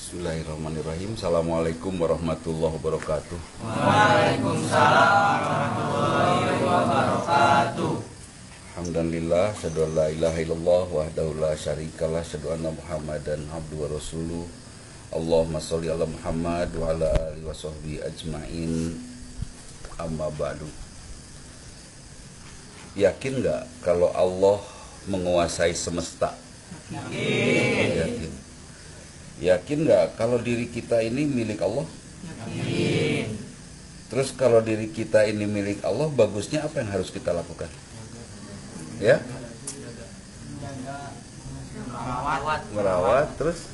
Bismillahirrahmanirrahim. Assalamualaikum warahmatullahi wabarakatuh. Waalaikumsalam warahmatullahi wabarakatuh. Alhamdulillah, syadu la ilaha illallah wahdahu la syarikalah, syadu anna Muhammadan abdu wa rasuluh. Allahumma sholli ala Muhammad wa ala alihi wa sahbihi ajmain. Amma ba'du. Yakin nggak kalau Allah menguasai semesta? Yakin. Yakin nggak kalau diri kita ini milik Allah? Yakin. Terus kalau diri kita ini milik Allah, bagusnya apa yang harus kita lakukan? Ya, Merawat. merawat. Terus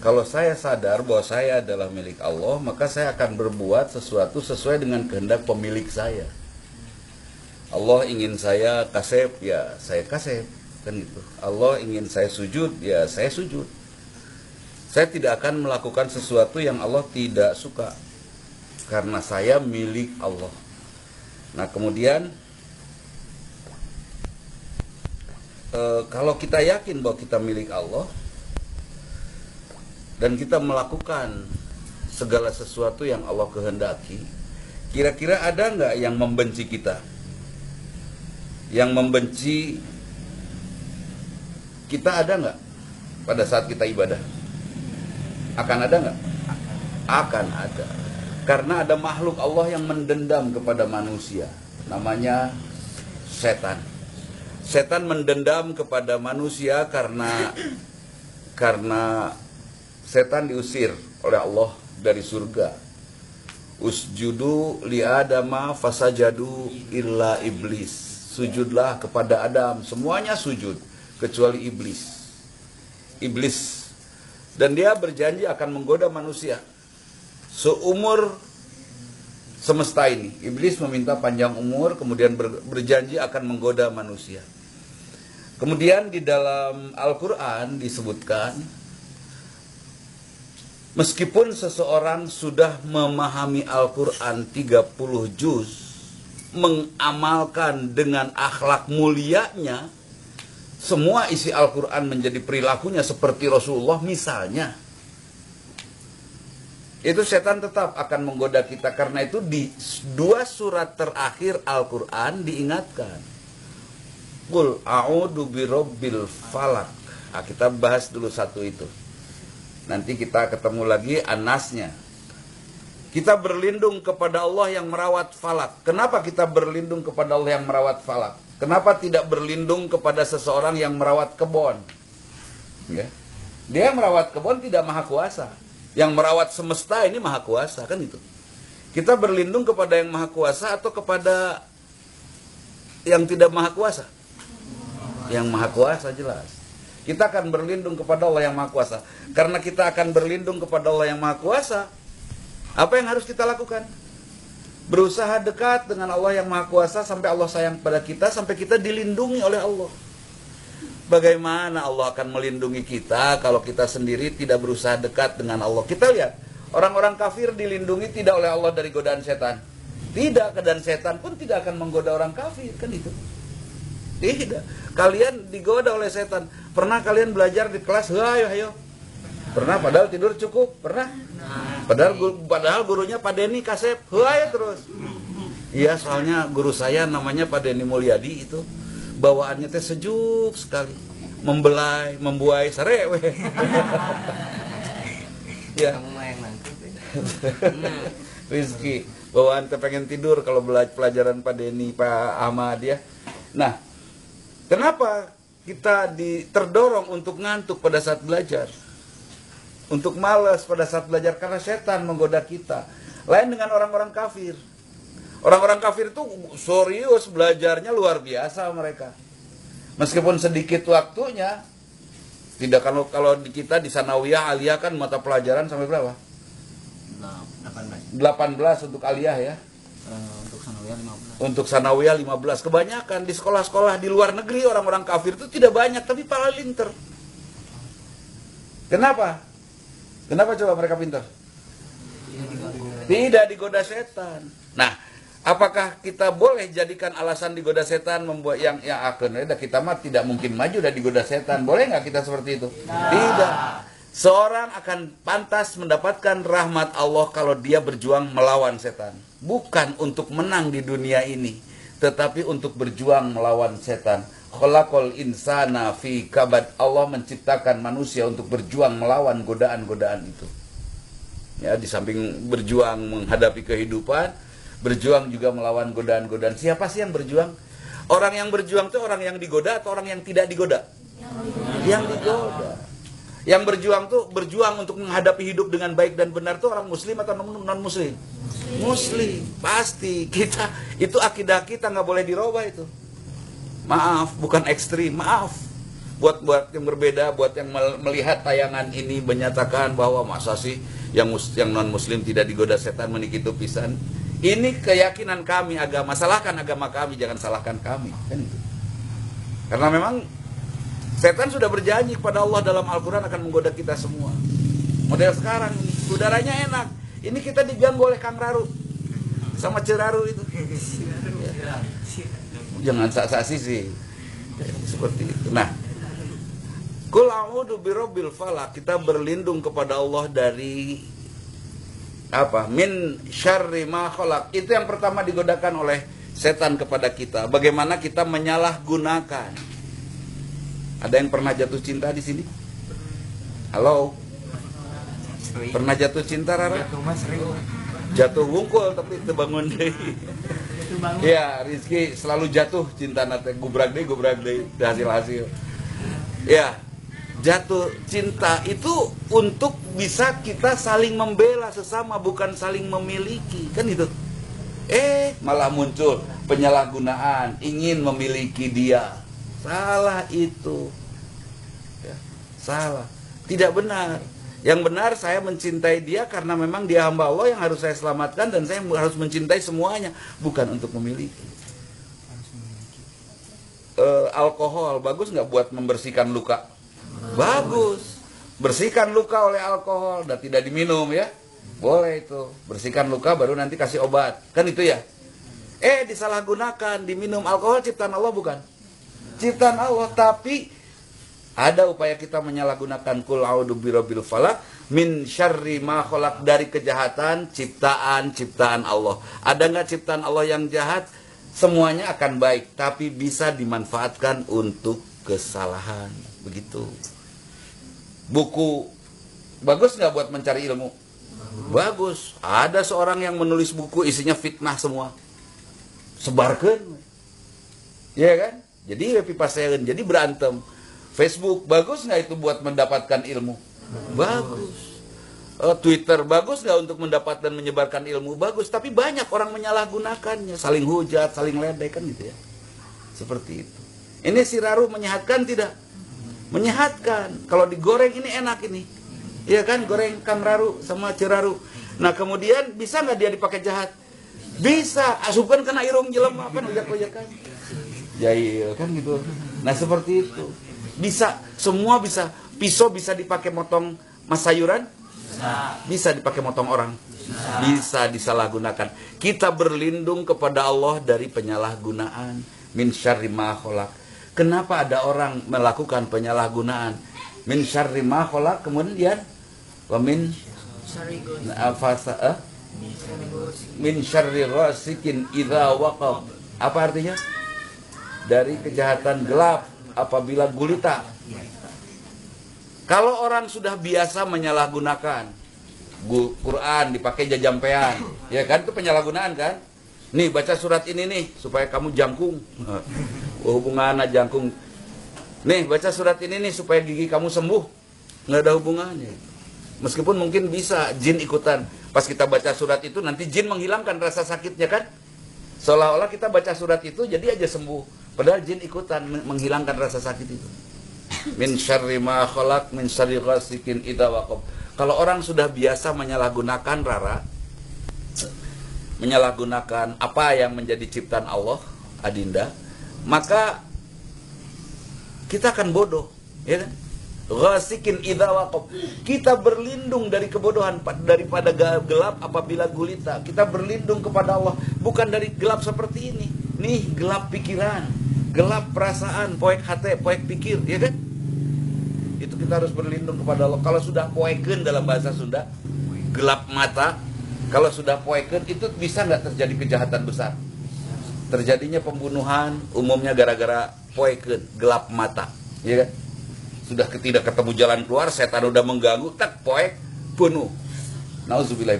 kalau saya sadar bahwa saya adalah milik Allah, maka saya akan berbuat sesuatu sesuai dengan kehendak pemilik saya. Allah ingin saya kasep, ya saya kasep, kan gitu. Allah ingin saya sujud, ya saya sujud. Saya tidak akan melakukan sesuatu yang Allah tidak suka karena saya milik Allah. Nah, kemudian eh, kalau kita yakin bahwa kita milik Allah dan kita melakukan segala sesuatu yang Allah kehendaki, kira-kira ada nggak yang membenci kita? Yang membenci kita ada nggak pada saat kita ibadah? Akan ada nggak? Akan ada. Karena ada makhluk Allah yang mendendam kepada manusia. Namanya setan. Setan mendendam kepada manusia karena karena setan diusir oleh Allah dari surga. Usjudu li adama fasajadu illa iblis. Sujudlah kepada Adam, semuanya sujud kecuali iblis. Iblis dan dia berjanji akan menggoda manusia seumur semesta ini. Iblis meminta panjang umur, kemudian ber- berjanji akan menggoda manusia. Kemudian di dalam Al-Quran disebutkan, meskipun seseorang sudah memahami Al-Quran 30 juz, mengamalkan dengan akhlak mulianya, semua isi Al-Quran menjadi perilakunya seperti Rasulullah misalnya. Itu setan tetap akan menggoda kita karena itu di dua surat terakhir Al-Quran diingatkan. Qul a'udhu birabbil falak. Nah, kita bahas dulu satu itu. Nanti kita ketemu lagi anasnya. Kita berlindung kepada Allah yang merawat falak. Kenapa kita berlindung kepada Allah yang merawat falak? Kenapa tidak berlindung kepada seseorang yang merawat kebun? Ya. Dia merawat kebun tidak maha kuasa. Yang merawat semesta ini maha kuasa kan itu. Kita berlindung kepada yang maha kuasa atau kepada yang tidak maha kuasa? Yang maha kuasa jelas. Kita akan berlindung kepada Allah yang maha kuasa. Karena kita akan berlindung kepada Allah yang maha kuasa, apa yang harus kita lakukan? Berusaha dekat dengan Allah yang maha kuasa sampai Allah sayang pada kita, sampai kita dilindungi oleh Allah. Bagaimana Allah akan melindungi kita kalau kita sendiri tidak berusaha dekat dengan Allah? Kita lihat, orang-orang kafir dilindungi tidak oleh Allah dari godaan setan. Tidak, dan setan pun tidak akan menggoda orang kafir, kan itu. Tidak. Kalian digoda oleh setan. Pernah kalian belajar di kelas, ayo, ayo. Pernah, padahal tidur cukup. Pernah? Padahal guru, padahal gurunya Pak Denny Kasep, ayo terus. Iya, soalnya guru saya namanya Pak Denny Mulyadi itu bawaannya teh sejuk sekali membelai membuai sarewe ya ya. Rizky bawaan teh pengen tidur kalau belajar pelajaran Pak Denny Pak Ahmad ya nah kenapa kita di, terdorong untuk ngantuk pada saat belajar untuk malas pada saat belajar karena setan menggoda kita lain dengan orang-orang kafir Orang-orang kafir itu serius belajarnya luar biasa mereka. Meskipun sedikit waktunya, tidak kalau kalau di kita di sanawiyah aliyah kan mata pelajaran sampai berapa? Nah, 18. 18 untuk aliyah ya. Eh, untuk sanawiyah 15. Untuk sanawiyah 15. Kebanyakan di sekolah-sekolah di luar negeri orang-orang kafir itu tidak banyak tapi paling pinter. Kenapa? Kenapa coba mereka pinter? Tidak digoda setan. Nah, apakah kita boleh jadikan alasan digoda setan membuat yang yang akan kita mah tidak mungkin maju dan digoda setan. Boleh nggak kita seperti itu? Tidak. Seorang akan pantas mendapatkan rahmat Allah kalau dia berjuang melawan setan. Bukan untuk menang di dunia ini, tetapi untuk berjuang melawan setan. Khalaqal insana fi kabad. Allah menciptakan manusia untuk berjuang melawan godaan-godaan itu. Ya, di samping berjuang menghadapi kehidupan, berjuang juga melawan godaan-godaan. Siapa sih yang berjuang? Orang yang berjuang itu orang yang digoda atau orang yang tidak digoda? Yang digoda. Yang berjuang tuh berjuang untuk menghadapi hidup dengan baik dan benar tuh orang muslim atau non muslim? Muslim. Pasti kita itu akidah kita nggak boleh dirubah itu. Maaf, bukan ekstrim. Maaf. Buat buat yang berbeda, buat yang melihat tayangan ini menyatakan bahwa masa sih yang mus, yang non muslim tidak digoda setan menikitu pisan. Ini keyakinan kami agama. Salahkan agama kami, jangan salahkan kami. Kan itu. Karena memang Setan sudah berjanji kepada Allah dalam Al-Quran akan menggoda kita semua. Model sekarang, udaranya enak. Ini kita diganggu oleh Kang Raru. Sama Ceraru itu. Ya. Jangan saksi sih. Seperti itu. Nah, Kul a'udhu birabbil falak. Kita berlindung kepada Allah dari apa? Min syarri ma khalaq. Itu yang pertama digodakan oleh setan kepada kita. Bagaimana kita menyalahgunakan ada yang pernah jatuh cinta di sini? Halo? Pernah jatuh cinta Rara? Jatuh wungkul tapi terbangun deh. Ya, Rizky selalu jatuh cinta nate gubrak deh, gubrak deh hasil hasil. Ya, jatuh cinta itu untuk bisa kita saling membela sesama bukan saling memiliki kan itu eh malah muncul penyalahgunaan ingin memiliki dia Salah itu. Ya, salah. Tidak benar. Yang benar saya mencintai dia karena memang dia hamba Allah yang harus saya selamatkan dan saya harus mencintai semuanya, bukan untuk memiliki. Uh, alkohol bagus nggak buat membersihkan luka? Bagus. Bersihkan luka oleh alkohol dan tidak diminum ya. Boleh itu. Bersihkan luka baru nanti kasih obat. Kan itu ya. Eh disalahgunakan, diminum alkohol ciptaan Allah bukan? ciptaan Allah tapi ada upaya kita menyalahgunakan kul a'udzu birabbil falak min syarri ma khalaq dari kejahatan ciptaan ciptaan Allah. Ada nggak ciptaan Allah yang jahat? Semuanya akan baik, tapi bisa dimanfaatkan untuk kesalahan. Begitu. Buku bagus nggak buat mencari ilmu? Bagus. Ada seorang yang menulis buku isinya fitnah semua. Sebarkan. Ya kan? Jadi happy pasaran, jadi berantem. Facebook bagus nggak itu buat mendapatkan ilmu? Bagus. Uh, Twitter bagus nggak untuk mendapat dan menyebarkan ilmu? Bagus. Tapi banyak orang menyalahgunakannya, saling hujat, saling ledek kan gitu ya. Seperti itu. Ini si Raru menyehatkan tidak? Menyehatkan. Kalau digoreng ini enak ini. Iya kan goreng Kang Raru sama Ciraru. Nah kemudian bisa nggak dia dipakai jahat? Bisa. Asupan kena irung jelem apa ujak kan? jahil kan gitu nah seperti itu bisa semua bisa. Pisau bisa dipakai motong mas sayuran? Bisa. Dipakai motong orang? Bisa. Disalahgunakan. Kita berlindung kepada Allah dari penyalahgunaan. Min syarri ma kenapa ada orang melakukan penyalahgunaan? Min syarri ma kemudian? Wa min afasa eh? min syarri rasikin idza waqab. Apa artinya? Dari kejahatan gelap apabila gulita. Kalau orang sudah biasa menyalahgunakan Quran dipakai jajampean, ya kan itu penyalahgunaan kan? Nih baca surat ini nih supaya kamu jangkung. Hubungan jangkung. Nih baca surat ini nih supaya gigi kamu sembuh. Nggak ada hubungannya. Meskipun mungkin bisa jin ikutan. Pas kita baca surat itu nanti jin menghilangkan rasa sakitnya kan? Seolah-olah kita baca surat itu jadi aja sembuh. Padahal jin ikutan menghilangkan rasa sakit itu. Min syarri ma khalaq min syarri ghasikin idza waqab. Kalau orang sudah biasa menyalahgunakan rara menyalahgunakan apa yang menjadi ciptaan Allah, Adinda, maka kita akan bodoh, ya kan? Ghasikin idza waqab. Kita berlindung dari kebodohan daripada gelap apabila gulita. Kita berlindung kepada Allah bukan dari gelap seperti ini. Nih gelap pikiran gelap perasaan, poek hati, poek pikir, ya kan? Itu kita harus berlindung kepada Allah. Kalau sudah poeken dalam bahasa Sunda, gelap mata. Kalau sudah poeken itu bisa nggak terjadi kejahatan besar? Terjadinya pembunuhan umumnya gara-gara poeken, gelap mata, ya kan? Sudah tidak ketemu jalan keluar, setan udah mengganggu, tak poek, bunuh. Nauzubillah.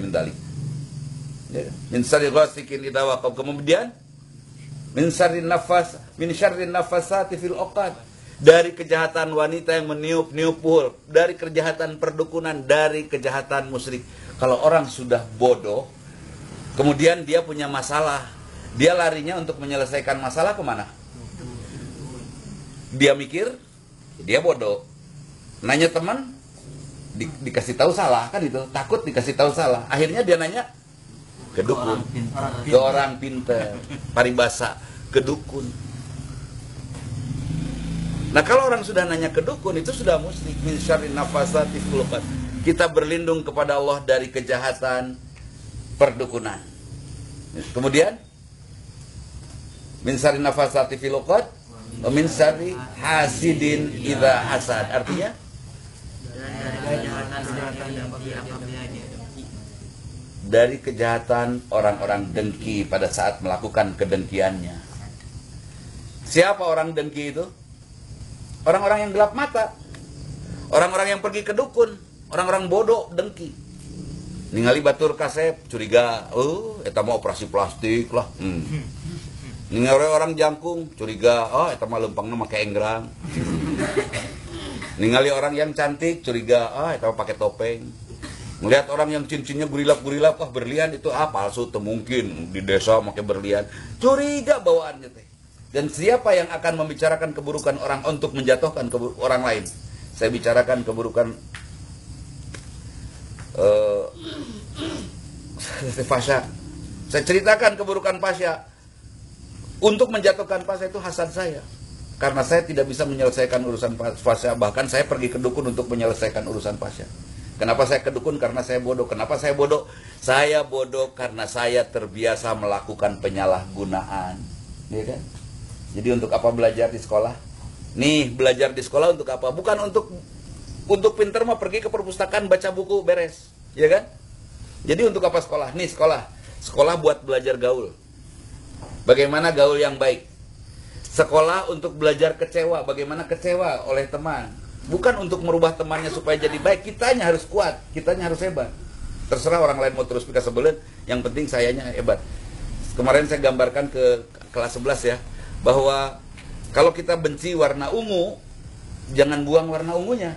Ya. Min syarri ghasikin waqab. Kemudian min syarri nafas min syarri nafasati fil uqad dari kejahatan wanita yang meniup-niup dari kejahatan perdukunan, dari kejahatan musyrik. Kalau orang sudah bodoh, kemudian dia punya masalah, dia larinya untuk menyelesaikan masalah ke mana? Dia mikir, dia bodoh. Nanya teman, di, dikasih tahu salah kan itu, takut dikasih tahu salah. Akhirnya dia nanya ke dukun, ke orang pintar, paribasa, ke dukun Nah kalau orang sudah nanya ke dukun itu sudah musyrik. Min syarri nafasati Kita berlindung kepada Allah dari kejahatan perdukunan. Kemudian? Min syarri nafasati fil min syarri hasidin idza hasad. Artinya? Dari kejahatan orang-orang dengki pada saat melakukan kedengkiannya. Siapa orang dengki itu? Orang-orang yang gelap mata. Orang-orang yang pergi ke dukun. Orang-orang bodoh, dengki. Ningali batur kasep, curiga. Oh, eta mau operasi plastik lah. Hmm. Ningali orang jangkung, curiga. Oh, eta mah lempangnya pakai enggrang. Ningali orang yang cantik, curiga. Ah, oh, eta pakai topeng. Melihat orang yang cincinnya gurilap-gurilap, wah berlian itu ah palsu, mungkin di desa pakai berlian. Curiga bawaannya teh. Dan siapa yang akan membicarakan keburukan orang untuk menjatuhkan orang lain? Saya bicarakan keburukan uh, Fasya. Saya ceritakan keburukan Fasya. Untuk menjatuhkan Fasya itu hasad saya. Karena saya tidak bisa menyelesaikan urusan Fasya. Bahkan saya pergi ke dukun untuk menyelesaikan urusan Fasya. Kenapa saya ke dukun? Karena saya bodoh. Kenapa saya bodoh? Saya bodoh karena saya terbiasa melakukan penyalahgunaan. Ya kan? Jadi untuk apa belajar di sekolah? Nih, belajar di sekolah untuk apa? Bukan untuk untuk pinter mah pergi ke perpustakaan baca buku beres, ya kan? Jadi untuk apa sekolah? Nih sekolah. Sekolah buat belajar gaul. Bagaimana gaul yang baik? Sekolah untuk belajar kecewa, bagaimana kecewa oleh teman. Bukan untuk merubah temannya supaya jadi baik, kitanya harus kuat, kitanya harus hebat. Terserah orang lain mau terus pika sebelen, yang penting sayanya hebat. Kemarin saya gambarkan ke kelas 11 ya, bahwa kalau kita benci warna ungu, jangan buang warna ungunya.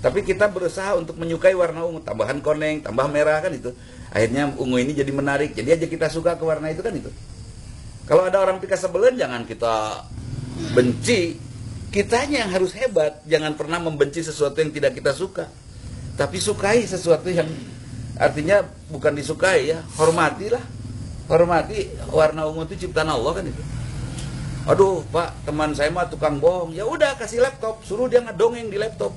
Tapi kita berusaha untuk menyukai warna ungu, tambahan koneng, tambah merah kan itu. Akhirnya ungu ini jadi menarik. Jadi aja kita suka ke warna itu kan itu. Kalau ada orang pika sebelen jangan kita benci. Kitanya yang harus hebat, jangan pernah membenci sesuatu yang tidak kita suka. Tapi sukai sesuatu yang artinya bukan disukai ya, hormatilah. Hormati warna ungu itu ciptaan Allah kan itu. Aduh pak teman saya mah tukang bohong. Ya udah kasih laptop. Suruh dia ngedongeng di laptop.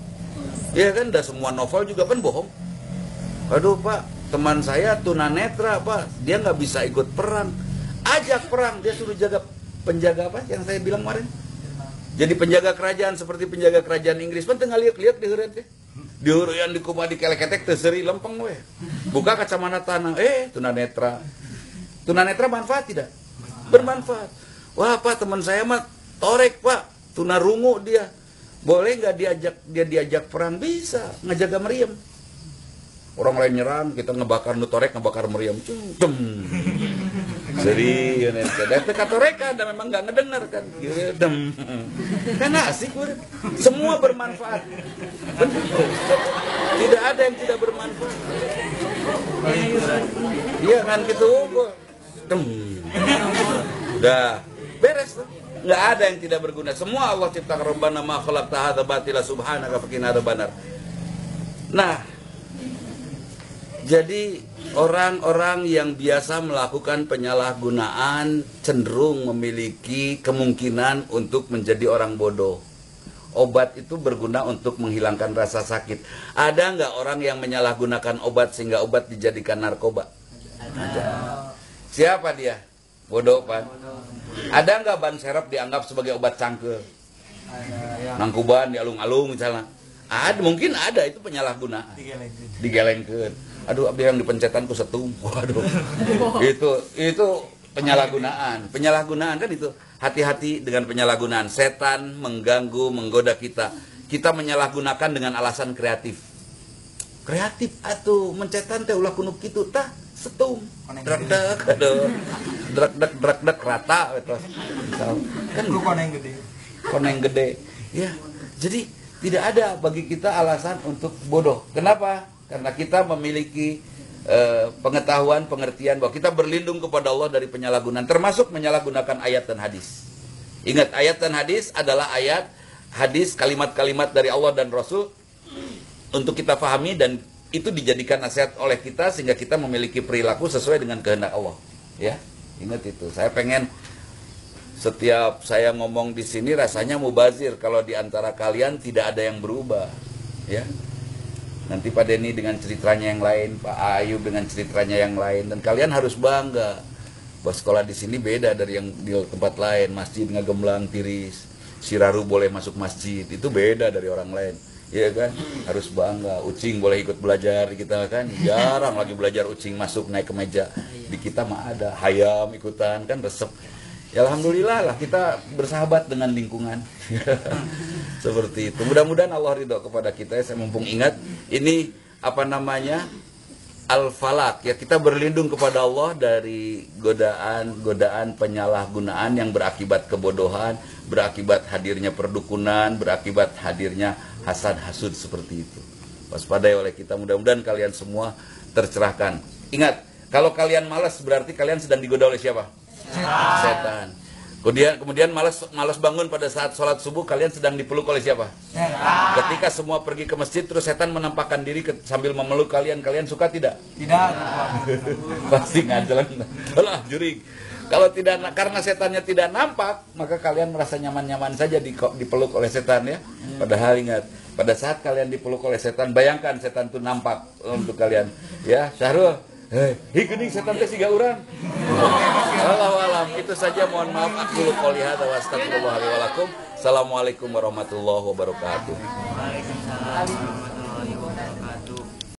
Ya kan? Udah semua novel juga kan bohong. Aduh pak teman saya tunanetra pak. Dia nggak bisa ikut perang. Ajak perang. Dia suruh jaga penjaga apa yang saya bilang kemarin Jadi penjaga kerajaan Seperti penjaga kerajaan Inggris. Pan tengah lihat-lihat di huruf deh di yang di kuma di keleketek terseri lempeng we. Buka kacamata tanah. Eh tunanetra tunanetra manfaat tidak? Bermanfaat. Wah pak teman saya mah torek pak, tunarungu dia. Boleh nggak diajak dia diajak perang? Bisa, ngejaga meriam. Orang lain nyerang, kita ngebakar nutorek, ngebakar meriam. Cum, Serius, dan kata toreka, dan memang nggak ngedengar kan. Dem. Kan asik, semua bermanfaat. Tidak ada yang tidak bermanfaat. Iya kan gitu, dem. Udah beres tuh nggak ada yang tidak berguna semua Allah ciptakan rabbana ma khalaqta batila subhanaka fakina benar nah jadi orang-orang yang biasa melakukan penyalahgunaan cenderung memiliki kemungkinan untuk menjadi orang bodoh obat itu berguna untuk menghilangkan rasa sakit. Ada nggak orang yang menyalahgunakan obat sehingga obat dijadikan narkoba? Ada. Siapa dia? Bodoh, Pak. Ada nggak ban serep dianggap sebagai obat cangkel? Nangkuban di alung-alung misalnya. Ada, mungkin ada itu penyalahgunaan. Digelengkeun. Aduh, abdi yang dipencetan ku setung. Waduh. itu itu penyalahgunaan. Penyalahgunaan kan itu. Hati-hati dengan penyalahgunaan. Setan mengganggu, menggoda kita. Kita menyalahgunakan dengan alasan kreatif. Kreatif atuh mencetan teh ulah kuno kitu tah setung. Drak aduh. Drak drak rata terus. Kan koneng gede. koneng gede. Ya. Jadi tidak ada bagi kita alasan untuk bodoh. Kenapa? Karena kita memiliki eh, pengetahuan, pengertian bahwa kita berlindung kepada Allah dari penyalahgunaan, termasuk menyalahgunakan ayat dan hadis. Ingat, ayat dan hadis adalah ayat, hadis, kalimat-kalimat dari Allah dan Rasul untuk kita pahami dan itu dijadikan nasihat oleh kita sehingga kita memiliki perilaku sesuai dengan kehendak Allah. Ya, ingat itu. Saya pengen setiap saya ngomong di sini rasanya mubazir kalau di antara kalian tidak ada yang berubah ya nanti Pak Denny dengan ceritanya yang lain Pak Ayub dengan ceritanya yang lain. Dan kalian harus bangga bahwa sekolah di sini beda dari yang di tempat lain. Masjid ngagemblang tiris. Siraru boleh masuk masjid. Itu beda dari orang lain. Iya kan? Harus bangga. Ucing boleh ikut belajar. Di kita kan jarang lagi belajar ucing masuk naik ke meja. Di kita mah ada. Hayam ikutan kan resep Ya alhamdulillah lah kita bersahabat dengan lingkungan. Seperti itu. Mudah-mudahan Allah ridho kepada kita. Saya mumpung ingat ini apa namanya? Al-Falak ya kita berlindung kepada Allah dari godaan-godaan penyalahgunaan yang berakibat kebodohan, berakibat hadirnya perdukunan, berakibat hadirnya hasad hasud seperti itu. Waspadai oleh kita mudah-mudahan kalian semua tercerahkan. Ingat, kalau kalian malas berarti kalian sedang digoda oleh siapa? Setan. Kemudian kemudian malas malas bangun pada saat sholat subuh kalian sedang dipeluk oleh siapa? Setan. Ketika semua pergi ke masjid terus setan menampakkan diri ke, sambil memeluk kalian, kalian suka tidak? Tidak. Pasti ngajalan. Alah jurig. Kalau tidak karena setannya tidak nampak, maka kalian merasa nyaman-nyaman saja di, dipeluk oleh setan ya. Padahal ingat, pada saat kalian dipeluk oleh setan, bayangkan setan itu nampak untuk kalian. Ya, Syahrul, Hei, gening setan teh siga urang. Wallahu alam. Itu saja mohon maaf aku qouli hadza wa astagfirullah Assalamualaikum warahmatullahi wabarakatuh. Waalaikumsalam.